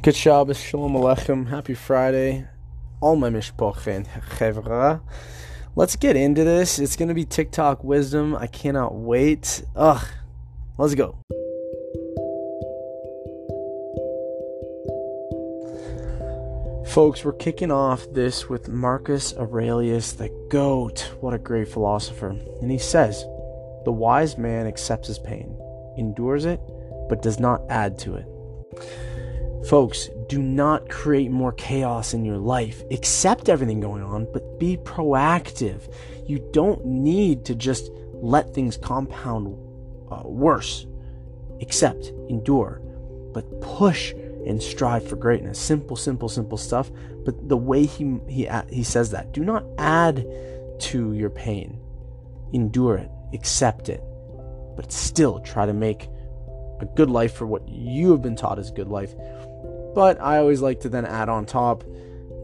Good Shabbos, Shalom Aleichem, Happy Friday, all my mishpoch and chevra. Let's get into this. It's going to be TikTok wisdom. I cannot wait. Ugh, let's go. Folks, we're kicking off this with Marcus Aurelius, the GOAT. What a great philosopher. And he says, The wise man accepts his pain, endures it, but does not add to it. Folks, do not create more chaos in your life. Accept everything going on, but be proactive. You don't need to just let things compound uh, worse. Accept, endure, but push and strive for greatness. Simple, simple, simple stuff. But the way he he he says that, do not add to your pain. Endure it, accept it, but still try to make a good life for what you have been taught is good life. But I always like to then add on top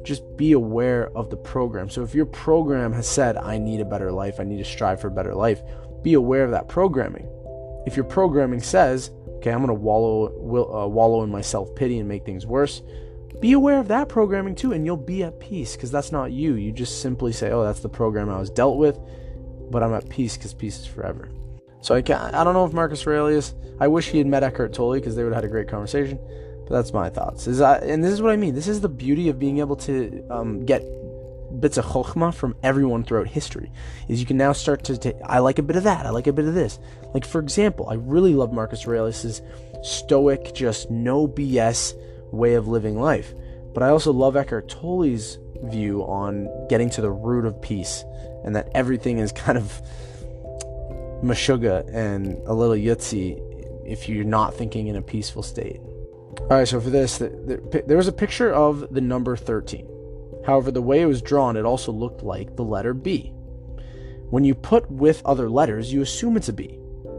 just be aware of the program. So if your program has said, I need a better life, I need to strive for a better life, be aware of that programming. If your programming says, okay, I'm going to wallow, uh, wallow in my self pity and make things worse, be aware of that programming too, and you'll be at peace because that's not you. You just simply say, oh, that's the program I was dealt with, but I'm at peace because peace is forever. So I, can't, I don't know if Marcus Aurelius, I wish he had met Eckhart Tolle because they would have had a great conversation. But that's my thoughts. Is I, and this is what I mean. This is the beauty of being able to um, get bits of chokhmah from everyone throughout history. Is you can now start to take. I like a bit of that. I like a bit of this. Like for example, I really love Marcus Aurelius's stoic, just no BS way of living life. But I also love Eckhart Tolle's view on getting to the root of peace, and that everything is kind of mashuga and a little yutzi if you're not thinking in a peaceful state. All right, so for this, the, the, there was a picture of the number 13. However, the way it was drawn, it also looked like the letter B. When you put with other letters, you assume it's a B.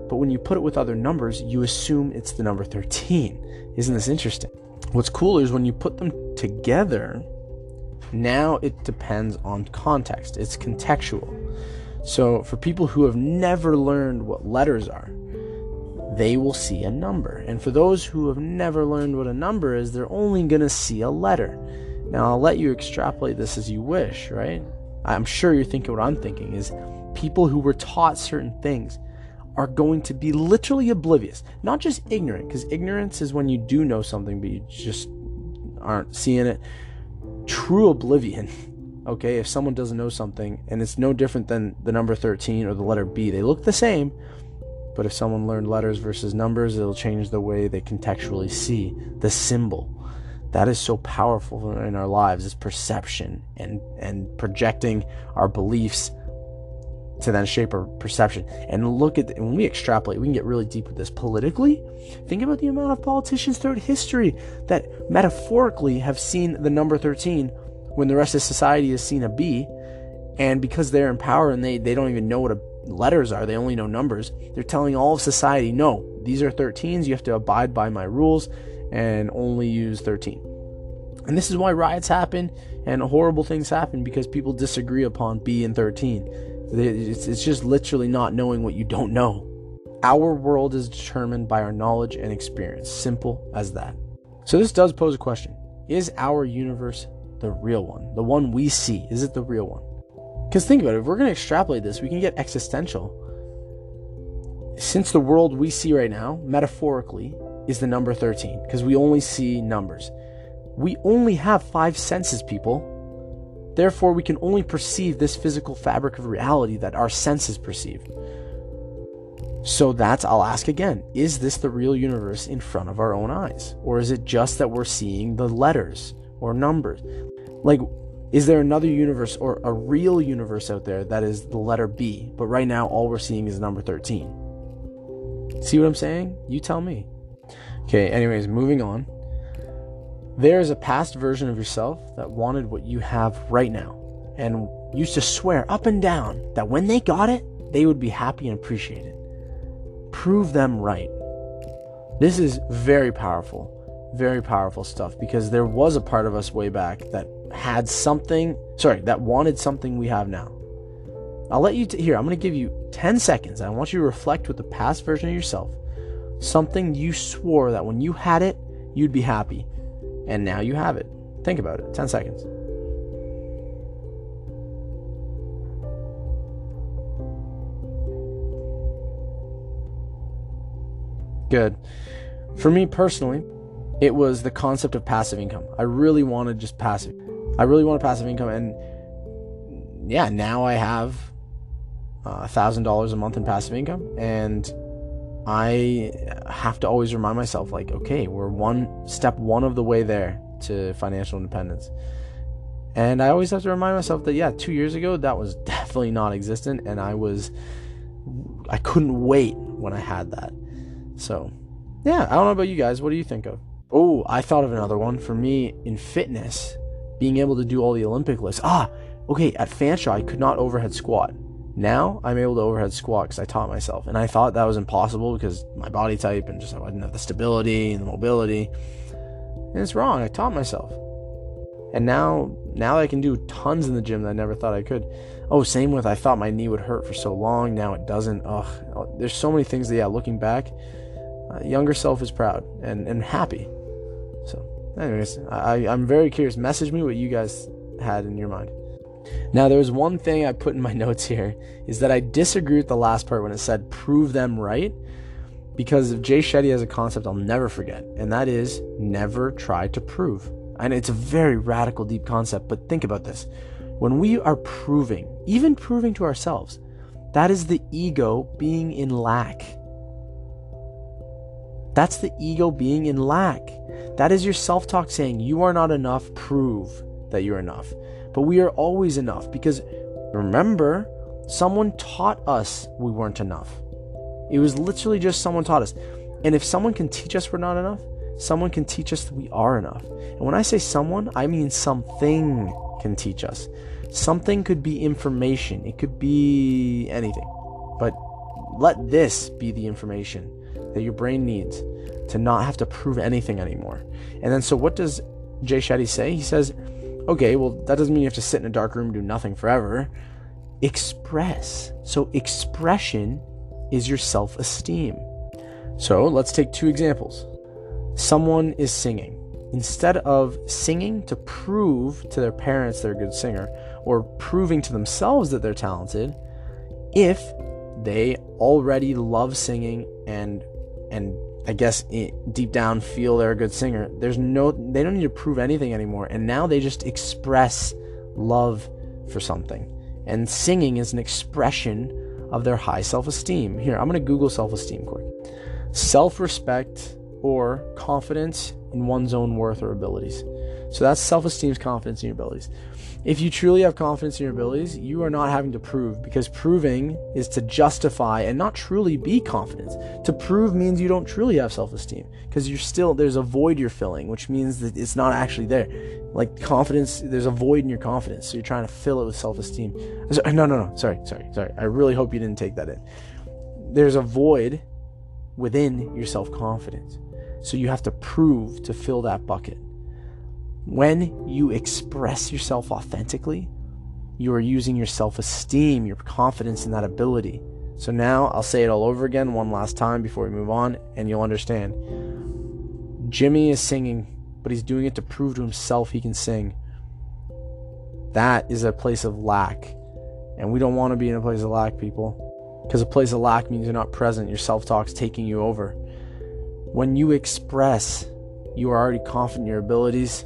But when you put it with other numbers, you assume it's the number 13. Isn't this interesting? What's cooler is when you put them together, now it depends on context. It's contextual. So for people who have never learned what letters are, they will see a number. And for those who have never learned what a number is, they're only going to see a letter. Now, I'll let you extrapolate this as you wish, right? I'm sure you're thinking what I'm thinking is people who were taught certain things are going to be literally oblivious, not just ignorant, because ignorance is when you do know something but you just aren't seeing it. True oblivion, okay, if someone doesn't know something and it's no different than the number 13 or the letter B, they look the same, but if someone learned letters versus numbers, it'll change the way they contextually see the symbol. That is so powerful in our lives is perception and and projecting our beliefs to then shape our perception. And look at the, when we extrapolate, we can get really deep with this politically. Think about the amount of politicians throughout history that metaphorically have seen the number 13 when the rest of society has seen a B. And because they're in power and they, they don't even know what a letters are, they only know numbers. They're telling all of society, no, these are 13s, you have to abide by my rules and only use 13. And this is why riots happen and horrible things happen because people disagree upon B and 13. It's, it's just literally not knowing what you don't know. Our world is determined by our knowledge and experience. Simple as that. So, this does pose a question Is our universe the real one? The one we see? Is it the real one? Because think about it, if we're going to extrapolate this, we can get existential. Since the world we see right now, metaphorically, is the number 13, because we only see numbers. We only have five senses, people. Therefore, we can only perceive this physical fabric of reality that our senses perceive. So that's, I'll ask again, is this the real universe in front of our own eyes? Or is it just that we're seeing the letters or numbers? Like, is there another universe or a real universe out there that is the letter B, but right now all we're seeing is number 13? See what I'm saying? You tell me. Okay, anyways, moving on. There is a past version of yourself that wanted what you have right now and used to swear up and down that when they got it, they would be happy and appreciate it. Prove them right. This is very powerful, very powerful stuff because there was a part of us way back that had something, sorry, that wanted something we have now. I'll let you, t- here, I'm going to give you 10 seconds. I want you to reflect with the past version of yourself. Something you swore that when you had it, you'd be happy. And now you have it. Think about it 10 seconds. Good. For me personally, it was the concept of passive income. I really wanted just passive. I really wanted passive income, and yeah, now I have uh, a thousand dollars a month in passive income, and I have to always remind myself, like, okay, we're one step one of the way there to financial independence. And I always have to remind myself that yeah, two years ago that was definitely non existent and I was I couldn't wait when I had that. So yeah, I don't know about you guys. What do you think of? Oh, I thought of another one. For me, in fitness, being able to do all the Olympic lifts. Ah, okay, at Fanshawe I could not overhead squat. Now I'm able to overhead squat because I taught myself. And I thought that was impossible because my body type and just I didn't have the stability and the mobility. And it's wrong. I taught myself. And now now I can do tons in the gym that I never thought I could. Oh, same with I thought my knee would hurt for so long. Now it doesn't. Ugh. There's so many things that yeah, looking back, uh, younger self is proud and, and happy. Anyways, I, I'm very curious. Message me what you guys had in your mind. Now, there was one thing I put in my notes here is that I disagree with the last part when it said prove them right because Jay Shetty has a concept I'll never forget, and that is never try to prove. And it's a very radical, deep concept, but think about this. When we are proving, even proving to ourselves, that is the ego being in lack. That's the ego being in lack. That is your self talk saying, You are not enough, prove that you're enough. But we are always enough because remember, someone taught us we weren't enough. It was literally just someone taught us. And if someone can teach us we're not enough, someone can teach us that we are enough. And when I say someone, I mean something can teach us. Something could be information, it could be anything. But let this be the information that your brain needs to not have to prove anything anymore. And then, so what does Jay Shetty say? He says, okay, well, that doesn't mean you have to sit in a dark room do nothing forever. Express. So, expression is your self esteem. So let's take two examples. Someone is singing. Instead of singing to prove to their parents they're a good singer or proving to themselves that they're talented, if they already love singing and and I guess deep down feel they're a good singer, there's no they don't need to prove anything anymore and now they just express love for something. And singing is an expression of their high self esteem. Here, I'm going to Google self esteem quick. Self respect or confidence in one's own worth or abilities. So that's self esteem confidence in your abilities. If you truly have confidence in your abilities, you are not having to prove because proving is to justify and not truly be confident. To prove means you don't truly have self esteem because you're still, there's a void you're filling, which means that it's not actually there. Like confidence, there's a void in your confidence. So you're trying to fill it with self esteem. No, no, no. Sorry, sorry, sorry. I really hope you didn't take that in. There's a void within your self confidence. So you have to prove to fill that bucket. When you express yourself authentically, you are using your self esteem, your confidence in that ability. So now I'll say it all over again one last time before we move on, and you'll understand. Jimmy is singing, but he's doing it to prove to himself he can sing. That is a place of lack. And we don't want to be in a place of lack, people. Because a place of lack means you're not present, your self talk's taking you over. When you express, you are already confident in your abilities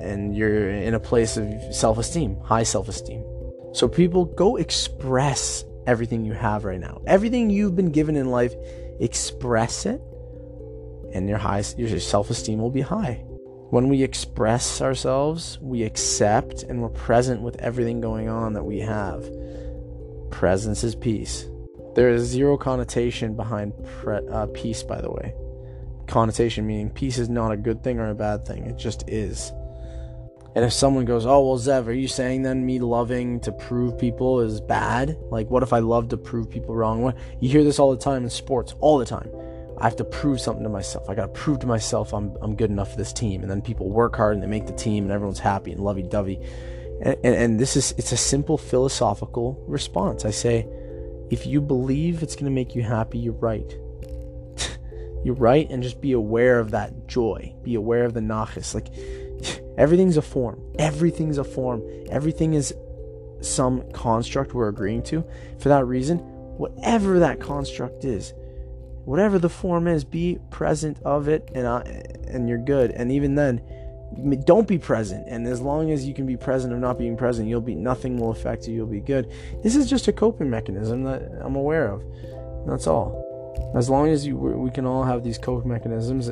and you're in a place of self esteem, high self esteem. So, people, go express everything you have right now. Everything you've been given in life, express it, and your, high, your self esteem will be high. When we express ourselves, we accept and we're present with everything going on that we have. Presence is peace. There is zero connotation behind pre- uh, peace, by the way. Connotation meaning peace is not a good thing or a bad thing, it just is. And if someone goes, "Oh, well, Zev, are you saying then me loving to prove people is bad? Like, what if I love to prove people wrong?" What you hear this all the time in sports, all the time. I have to prove something to myself. I got to prove to myself I'm I'm good enough for this team. And then people work hard and they make the team, and everyone's happy and lovey-dovey. And, and, and this is it's a simple philosophical response. I say, if you believe it's going to make you happy, you're right. you're right. and just be aware of that joy. Be aware of the nachis. Like everything's a form. Everything's a form. Everything is some construct we're agreeing to. For that reason, whatever that construct is, whatever the form is, be present of it, and uh, and you're good. And even then, don't be present. And as long as you can be present of not being present, you'll be nothing will affect you. You'll be good. This is just a coping mechanism that I'm aware of. That's all. As long as you, we can all have these coping mechanisms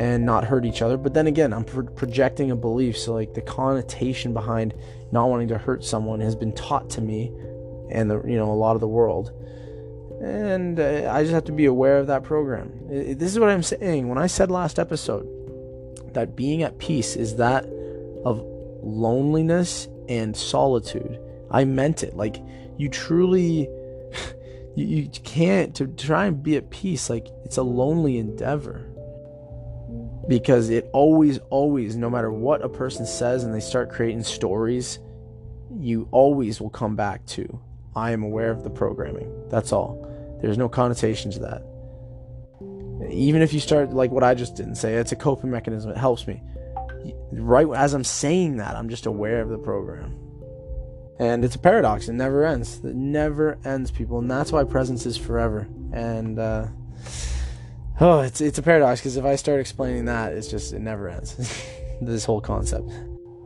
and not hurt each other. But then again, I'm pro- projecting a belief. So like the connotation behind not wanting to hurt someone has been taught to me and the you know a lot of the world. And uh, i just have to be aware of that program. It, this is what i'm saying. When i said last episode that being at peace is that of loneliness and solitude i meant it. Like you truly you, you can't to try and be at peace like it's a lonely endeavor because it always always no matter what a person says and they start creating stories you always will come back to i am aware of the programming. That's all. There's no connotation to that. Even if you start like what i just didn't say it's a coping mechanism. It helps me. Right as i'm saying that i'm just aware of the program. And it's a paradox. It never ends. It never ends people. And that's why presence is forever. And uh Oh, it's it's a paradox because if I start explaining that, it's just it never ends. this whole concept.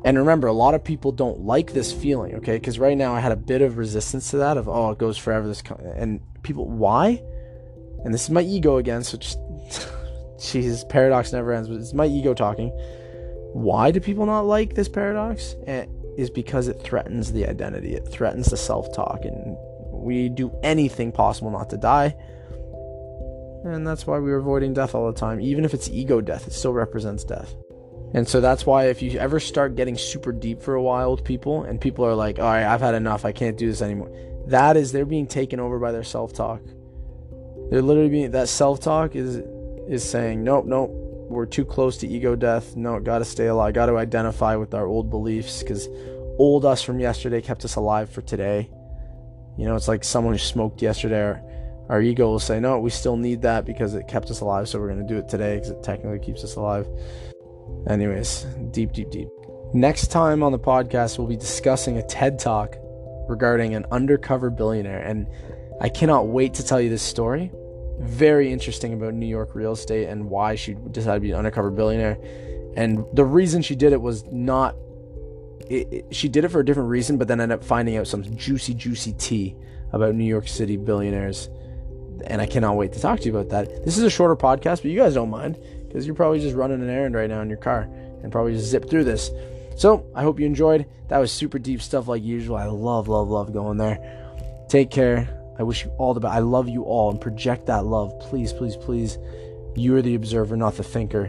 And remember, a lot of people don't like this feeling, okay? Because right now I had a bit of resistance to that of oh, it goes forever. This and people, why? And this is my ego again. So just, Jesus, paradox never ends. But it's my ego talking. Why do people not like this paradox? It is because it threatens the identity. It threatens the self-talk, and we do anything possible not to die and that's why we are avoiding death all the time. Even if it's ego death, it still represents death. And so that's why if you ever start getting super deep for a while with people and people are like, all right, I've had enough. I can't do this anymore. That is, they're being taken over by their self talk. They're literally being, that self talk is, is saying, nope, nope, we're too close to ego death. No, gotta stay alive. Gotta identify with our old beliefs because old us from yesterday kept us alive for today. You know, it's like someone who smoked yesterday or our ego will say, no, we still need that because it kept us alive, so we're going to do it today because it technically keeps us alive. Anyways, deep, deep, deep. Next time on the podcast, we'll be discussing a TED talk regarding an undercover billionaire. And I cannot wait to tell you this story. Very interesting about New York real estate and why she decided to be an undercover billionaire. And the reason she did it was not, it, it, she did it for a different reason, but then ended up finding out some juicy, juicy tea about New York City billionaires and I cannot wait to talk to you about that. This is a shorter podcast, but you guys don't mind because you're probably just running an errand right now in your car and probably just zip through this. So I hope you enjoyed. That was super deep stuff like usual. I love, love, love going there. Take care. I wish you all the best. I love you all and project that love. Please, please, please. You are the observer, not the thinker,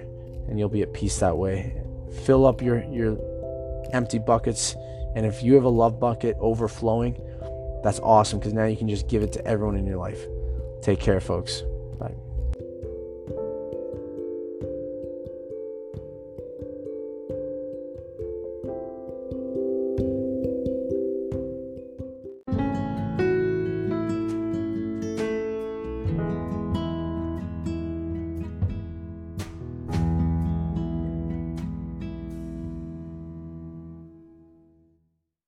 and you'll be at peace that way. Fill up your your empty buckets, and if you have a love bucket overflowing, that's awesome because now you can just give it to everyone in your life. Take care, folks. Bye.